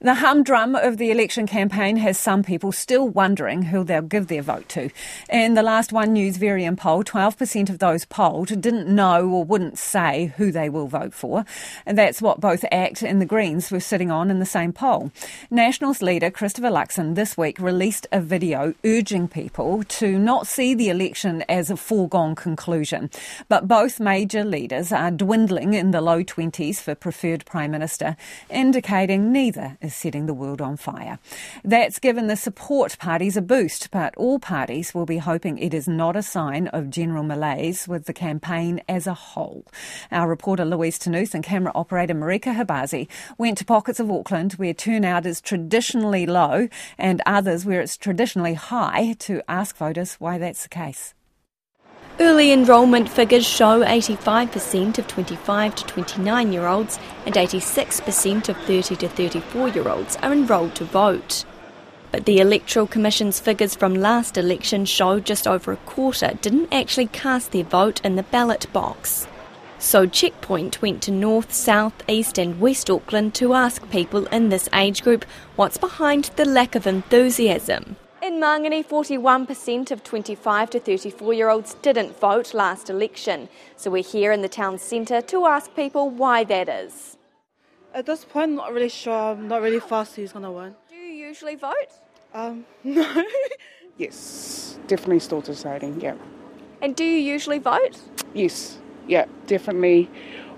The humdrum of the election campaign has some people still wondering who they'll give their vote to. In the last One News Verian poll, 12% of those polled didn't know or wouldn't say who they will vote for. And that's what both ACT and the Greens were sitting on in the same poll. Nationals leader Christopher Luxon this week released a video urging people to not see the election as a foregone conclusion. But both major leaders are dwindling in the low 20s for preferred Prime Minister, indicating neither is setting the world on fire. That's given the support parties a boost, but all parties will be hoping it is not a sign of general malaise with the campaign as a whole. Our reporter Louise Ternouth and camera operator Marika Khabazi went to pockets of Auckland where turnout is traditionally low and others where it's traditionally high to ask voters why that's the case. Early enrolment figures show 85% of 25 to 29 year olds and 86% of 30 to 34 year olds are enrolled to vote. But the Electoral Commission's figures from last election show just over a quarter didn't actually cast their vote in the ballot box. So Checkpoint went to North, South, East, and West Auckland to ask people in this age group what's behind the lack of enthusiasm. In Mangere, 41% of 25 to 34 year olds didn't vote last election. So we're here in the town centre to ask people why that is. At this point, I'm not really sure. I'm not really fast who's going to win. Do you usually vote? Um, no. Yes, definitely still deciding, yeah. And do you usually vote? Yes, yeah, definitely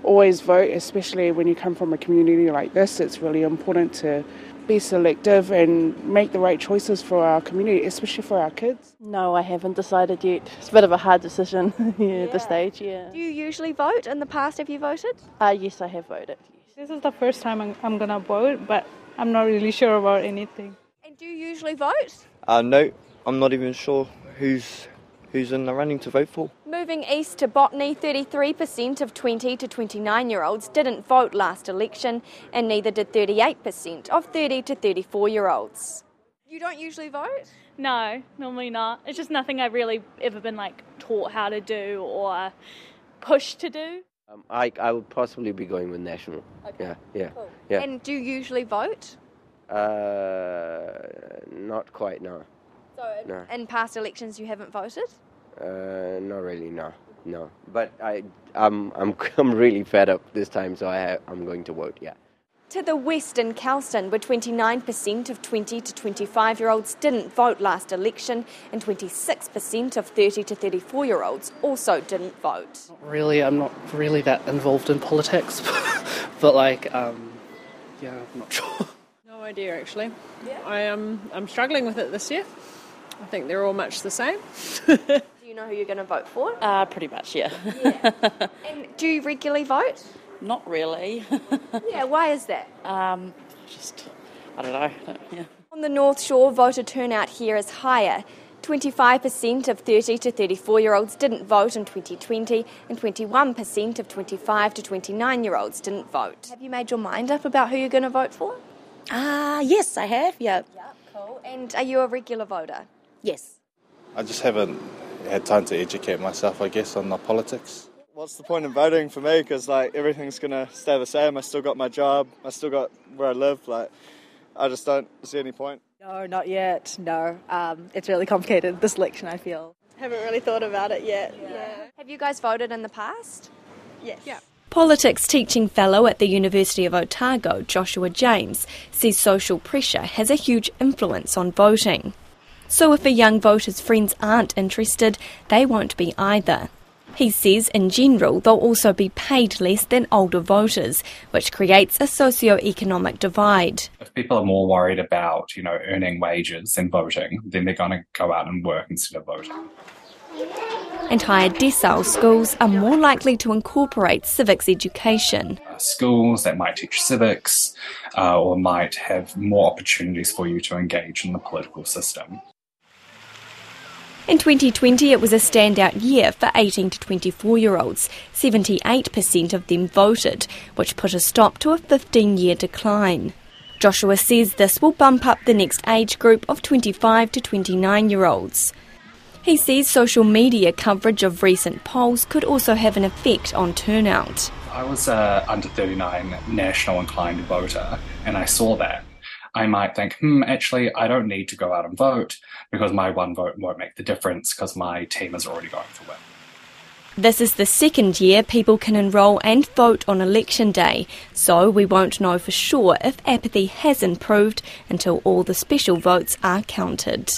always vote, especially when you come from a community like this. It's really important to be selective and make the right choices for our community, especially for our kids. No, I haven't decided yet. It's a bit of a hard decision yeah, Yeah. at this stage, yeah. Do you usually vote? In the past, have you voted? Uh, yes, I have voted. This is the first time I'm, I'm going to vote, but I'm not really sure about anything. And do you usually vote? Uh, no, I'm not even sure who's who's in the running to vote for. Moving east to Botany, 33% of 20 to 29 year olds didn't vote last election, and neither did 38% of 30 to 34 year olds. You don't usually vote? No, normally not. It's just nothing I've really ever been like taught how to do or pushed to do. Um, I I would possibly be going with national. Yeah, yeah, Cool. yeah. And do you usually vote? Uh, not quite. No, So No. in past elections you haven't voted? Uh, not really. No, no. But I I'm I'm I'm really fed up this time, so I, I'm going to vote. Yeah. To the west in Kelston, where 29% of 20 to 25 year olds didn't vote last election, and 26% of 30 to 34 year olds also didn't vote. Really, I'm not really that involved in politics, but like, um, yeah, I'm not sure. No idea actually. Yeah. I am I'm struggling with it this year. I think they're all much the same. Do you know who you're going to vote for? Uh, pretty much, yeah. And do you regularly vote? Not really. Yeah, why is that? um, just, I don't know. Yeah. On the North Shore, voter turnout here is higher. 25% of 30 to 34 year olds didn't vote in 2020, and 21% of 25 to 29 year olds didn't vote. Have you made your mind up about who you're going to vote for? Ah, yes, I have, yeah. Yeah, cool. And are you a regular voter? Yes. I just haven't had time to educate myself, I guess, on the politics. What's the point in voting for me? Because like everything's gonna stay the same. I still got my job. I still got where I live. Like I just don't see any point. No, not yet. No. Um, it's really complicated, this election, I feel. Haven't really thought about it yet. Have you guys voted in the past? Yes. Yeah. Politics teaching fellow at the University of Otago, Joshua James, says social pressure has a huge influence on voting. So if a young voter's friends aren't interested, they won't be either. He says in general they'll also be paid less than older voters, which creates a socio-economic divide. If people are more worried about, you know, earning wages than voting, then they're going to go out and work instead of voting. And higher decile schools are more likely to incorporate civics education. Uh, schools that might teach civics uh, or might have more opportunities for you to engage in the political system. In 2020, it was a standout year for 18 to 24 year olds. 78% of them voted, which put a stop to a 15 year decline. Joshua says this will bump up the next age group of 25 to 29 year olds. He says social media coverage of recent polls could also have an effect on turnout. I was a under 39 national inclined voter, and I saw that. I might think, hmm, actually, I don't need to go out and vote because my one vote won't make the difference because my team is already going to win. This is the second year people can enrol and vote on election day, so we won't know for sure if apathy has improved until all the special votes are counted.